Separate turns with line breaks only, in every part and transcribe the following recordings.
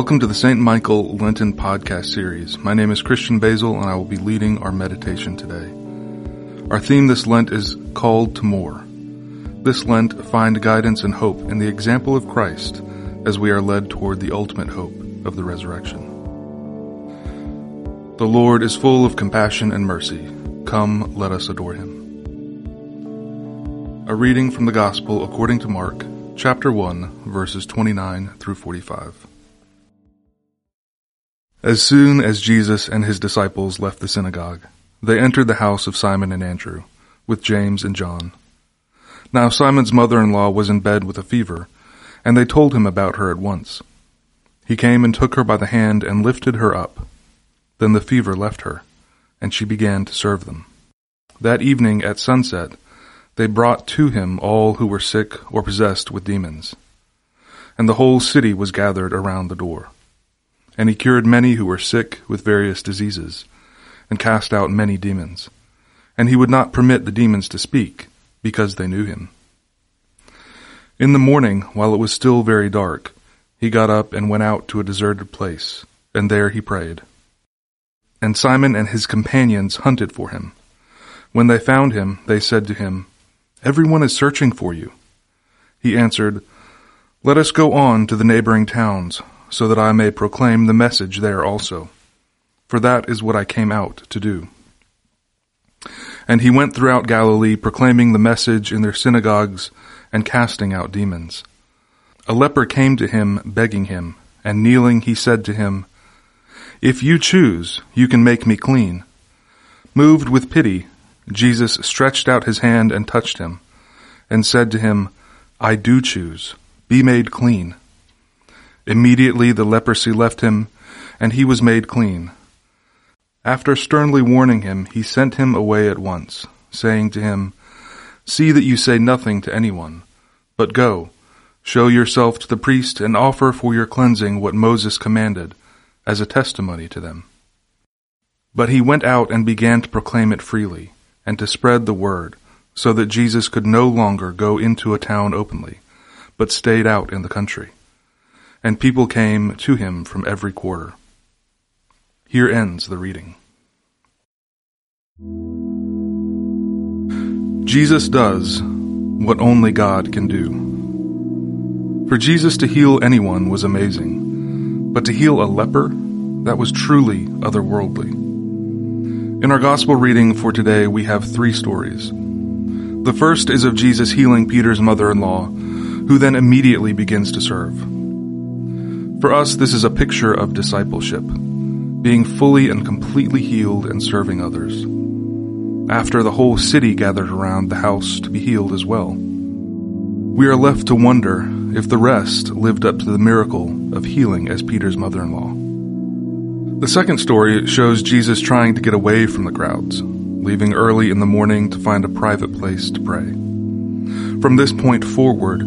Welcome to the St. Michael Lenten podcast series. My name is Christian Basil and I will be leading our meditation today. Our theme this Lent is Called to More. This Lent, find guidance and hope in the example of Christ as we are led toward the ultimate hope of the resurrection. The Lord is full of compassion and mercy. Come, let us adore him. A reading from the Gospel according to Mark, chapter 1, verses 29 through 45. As soon as Jesus and his disciples left the synagogue, they entered the house of Simon and Andrew, with James and John. Now Simon's mother-in-law was in bed with a fever, and they told him about her at once. He came and took her by the hand and lifted her up. Then the fever left her, and she began to serve them. That evening at sunset, they brought to him all who were sick or possessed with demons. And the whole city was gathered around the door. And he cured many who were sick with various diseases, and cast out many demons. And he would not permit the demons to speak, because they knew him. In the morning, while it was still very dark, he got up and went out to a deserted place, and there he prayed. And Simon and his companions hunted for him. When they found him, they said to him, Everyone is searching for you. He answered, Let us go on to the neighboring towns so that I may proclaim the message there also. For that is what I came out to do. And he went throughout Galilee, proclaiming the message in their synagogues and casting out demons. A leper came to him, begging him, and kneeling he said to him, If you choose, you can make me clean. Moved with pity, Jesus stretched out his hand and touched him, and said to him, I do choose. Be made clean. Immediately the leprosy left him, and he was made clean. After sternly warning him, he sent him away at once, saying to him, See that you say nothing to anyone, but go, show yourself to the priest, and offer for your cleansing what Moses commanded, as a testimony to them. But he went out and began to proclaim it freely, and to spread the word, so that Jesus could no longer go into a town openly, but stayed out in the country and people came to him from every quarter. Here ends the reading. Jesus does what only God can do. For Jesus to heal anyone was amazing, but to heal a leper, that was truly otherworldly. In our gospel reading for today, we have three stories. The first is of Jesus healing Peter's mother-in-law, who then immediately begins to serve. For us, this is a picture of discipleship, being fully and completely healed and serving others. After the whole city gathered around the house to be healed as well. We are left to wonder if the rest lived up to the miracle of healing as Peter's mother-in-law. The second story shows Jesus trying to get away from the crowds, leaving early in the morning to find a private place to pray. From this point forward,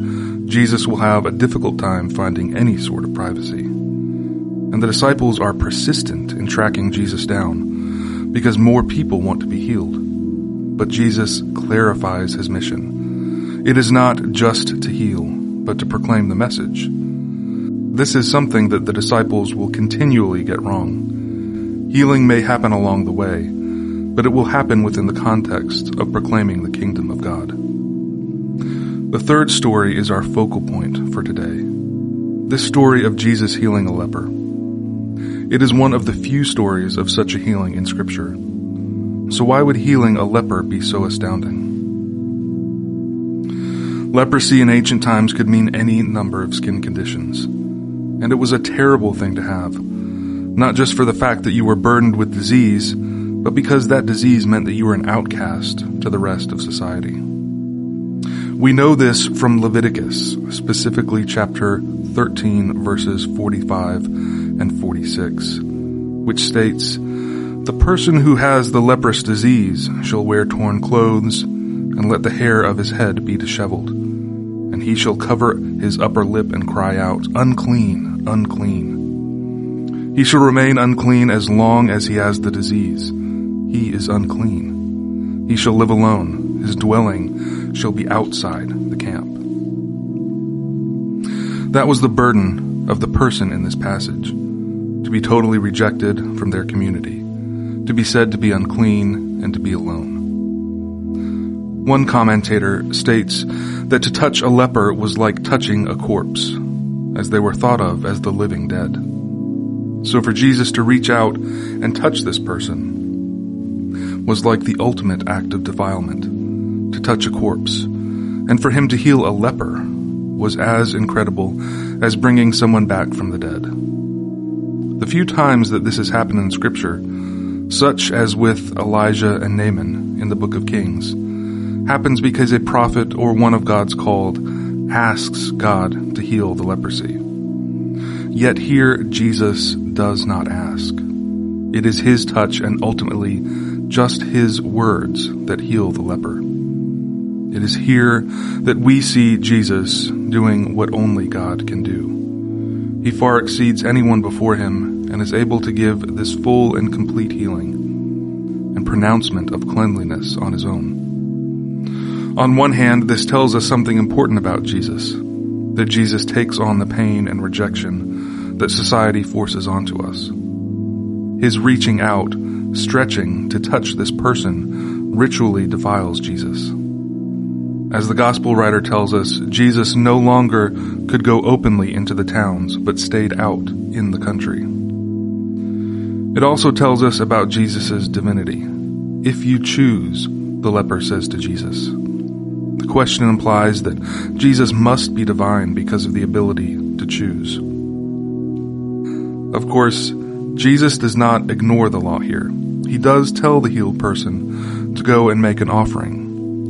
Jesus will have a difficult time finding any sort of privacy. And the disciples are persistent in tracking Jesus down because more people want to be healed. But Jesus clarifies his mission. It is not just to heal, but to proclaim the message. This is something that the disciples will continually get wrong. Healing may happen along the way, but it will happen within the context of proclaiming the kingdom of God. The third story is our focal point for today. This story of Jesus healing a leper. It is one of the few stories of such a healing in scripture. So why would healing a leper be so astounding? Leprosy in ancient times could mean any number of skin conditions. And it was a terrible thing to have. Not just for the fact that you were burdened with disease, but because that disease meant that you were an outcast to the rest of society. We know this from Leviticus, specifically chapter 13 verses 45 and 46, which states, The person who has the leprous disease shall wear torn clothes, and let the hair of his head be disheveled. And he shall cover his upper lip and cry out, Unclean, unclean. He shall remain unclean as long as he has the disease. He is unclean. He shall live alone. His dwelling shall be outside the camp. That was the burden of the person in this passage, to be totally rejected from their community, to be said to be unclean, and to be alone. One commentator states that to touch a leper was like touching a corpse, as they were thought of as the living dead. So for Jesus to reach out and touch this person was like the ultimate act of defilement, to touch a corpse, and for him to heal a leper was as incredible as bringing someone back from the dead. The few times that this has happened in scripture, such as with Elijah and Naaman in the book of Kings, happens because a prophet or one of God's called asks God to heal the leprosy. Yet here Jesus does not ask. It is his touch and ultimately just his words that heal the leper. It is here that we see Jesus doing what only God can do. He far exceeds anyone before him and is able to give this full and complete healing and pronouncement of cleanliness on his own. On one hand, this tells us something important about Jesus, that Jesus takes on the pain and rejection that society forces onto us. His reaching out, stretching to touch this person ritually defiles Jesus. As the gospel writer tells us, Jesus no longer could go openly into the towns, but stayed out in the country. It also tells us about Jesus' divinity. If you choose, the leper says to Jesus. The question implies that Jesus must be divine because of the ability to choose. Of course, Jesus does not ignore the law here. He does tell the healed person to go and make an offering,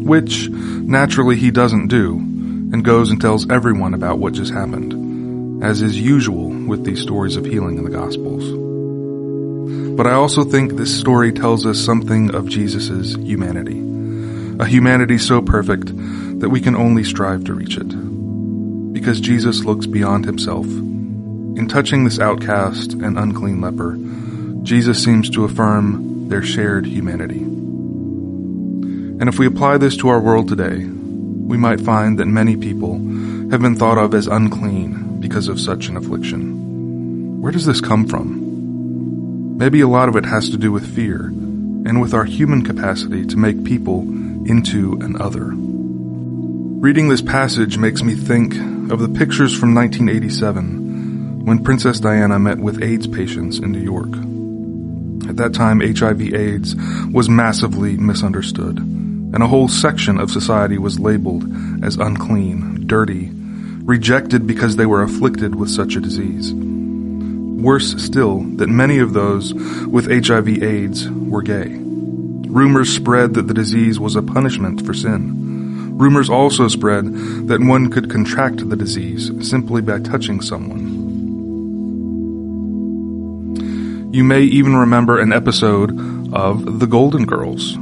which naturally he doesn't do, and goes and tells everyone about what just happened, as is usual with these stories of healing in the Gospels. But I also think this story tells us something of Jesus' humanity a humanity so perfect that we can only strive to reach it. Because Jesus looks beyond himself. In touching this outcast and unclean leper, Jesus seems to affirm their shared humanity. And if we apply this to our world today, we might find that many people have been thought of as unclean because of such an affliction. Where does this come from? Maybe a lot of it has to do with fear and with our human capacity to make people into an other. Reading this passage makes me think of the pictures from 1987 when Princess Diana met with AIDS patients in New York. At that time, HIV AIDS was massively misunderstood, and a whole section of society was labeled as unclean, dirty, rejected because they were afflicted with such a disease. Worse still, that many of those with HIV AIDS were gay. Rumors spread that the disease was a punishment for sin. Rumors also spread that one could contract the disease simply by touching someone. You may even remember an episode of The Golden Girls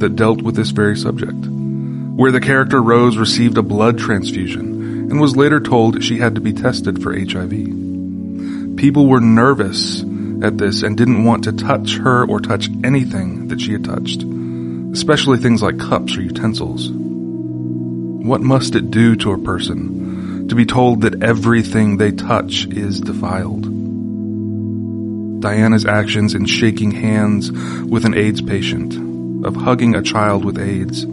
that dealt with this very subject, where the character Rose received a blood transfusion and was later told she had to be tested for HIV. People were nervous at this and didn't want to touch her or touch anything that she had touched, especially things like cups or utensils. What must it do to a person to be told that everything they touch is defiled? Diana's actions in shaking hands with an AIDS patient, of hugging a child with AIDS,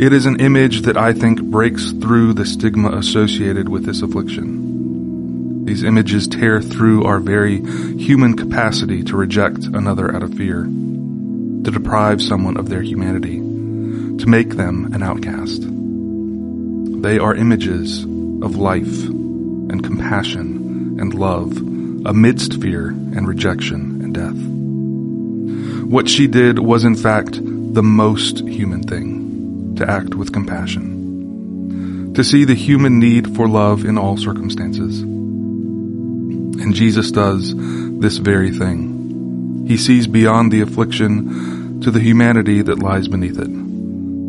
it is an image that I think breaks through the stigma associated with this affliction. These images tear through our very human capacity to reject another out of fear, to deprive someone of their humanity, to make them an outcast. They are images of life and compassion and love amidst fear and rejection and death. What she did was in fact the most human thing, to act with compassion, to see the human need for love in all circumstances and Jesus does this very thing. He sees beyond the affliction to the humanity that lies beneath it.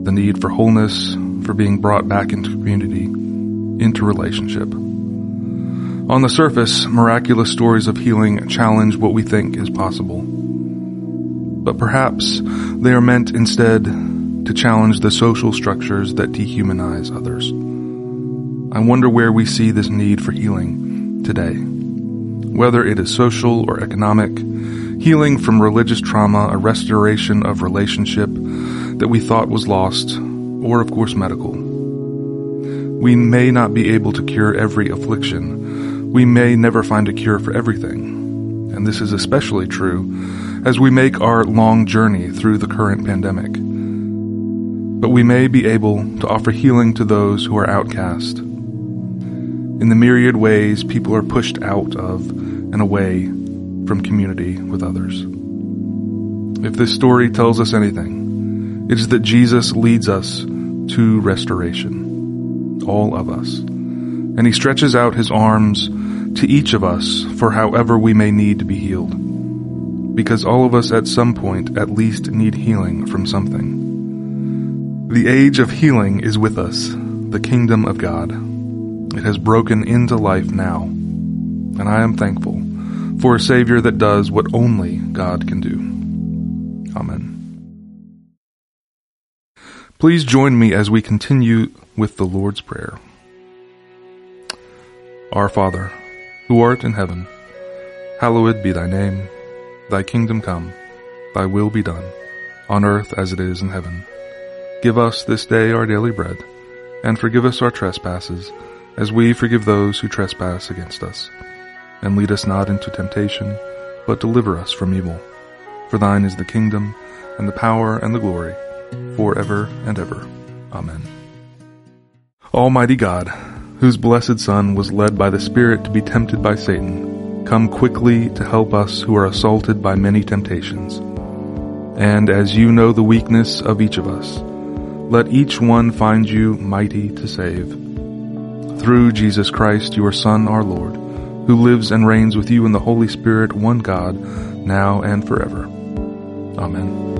The need for wholeness, for being brought back into community, into relationship. On the surface, miraculous stories of healing challenge what we think is possible. But perhaps they are meant instead to challenge the social structures that dehumanize others. I wonder where we see this need for healing today. Whether it is social or economic, healing from religious trauma, a restoration of relationship that we thought was lost, or of course medical. We may not be able to cure every affliction. We may never find a cure for everything. And this is especially true as we make our long journey through the current pandemic. But we may be able to offer healing to those who are outcast. In the myriad ways people are pushed out of and away from community with others. If this story tells us anything, it is that Jesus leads us to restoration, all of us. And he stretches out his arms to each of us for however we may need to be healed. Because all of us at some point at least need healing from something. The age of healing is with us, the kingdom of God. It has broken into life now, and I am thankful for a Savior that does what only God can do. Amen. Please join me as we continue with the Lord's Prayer. Our Father, who art in heaven, hallowed be thy name. Thy kingdom come, thy will be done, on earth as it is in heaven. Give us this day our daily bread, and forgive us our trespasses, as we forgive those who trespass against us and lead us not into temptation, but deliver us from evil. For thine is the kingdom, and the power, and the glory, for ever and ever. Amen. Almighty God, whose blessed Son was led by the Spirit to be tempted by Satan, come quickly to help us who are assaulted by many temptations. And as you know the weakness of each of us, let each one find you mighty to save. Through Jesus Christ, your Son, our Lord, who lives and reigns with you in the Holy Spirit, one God, now and forever. Amen.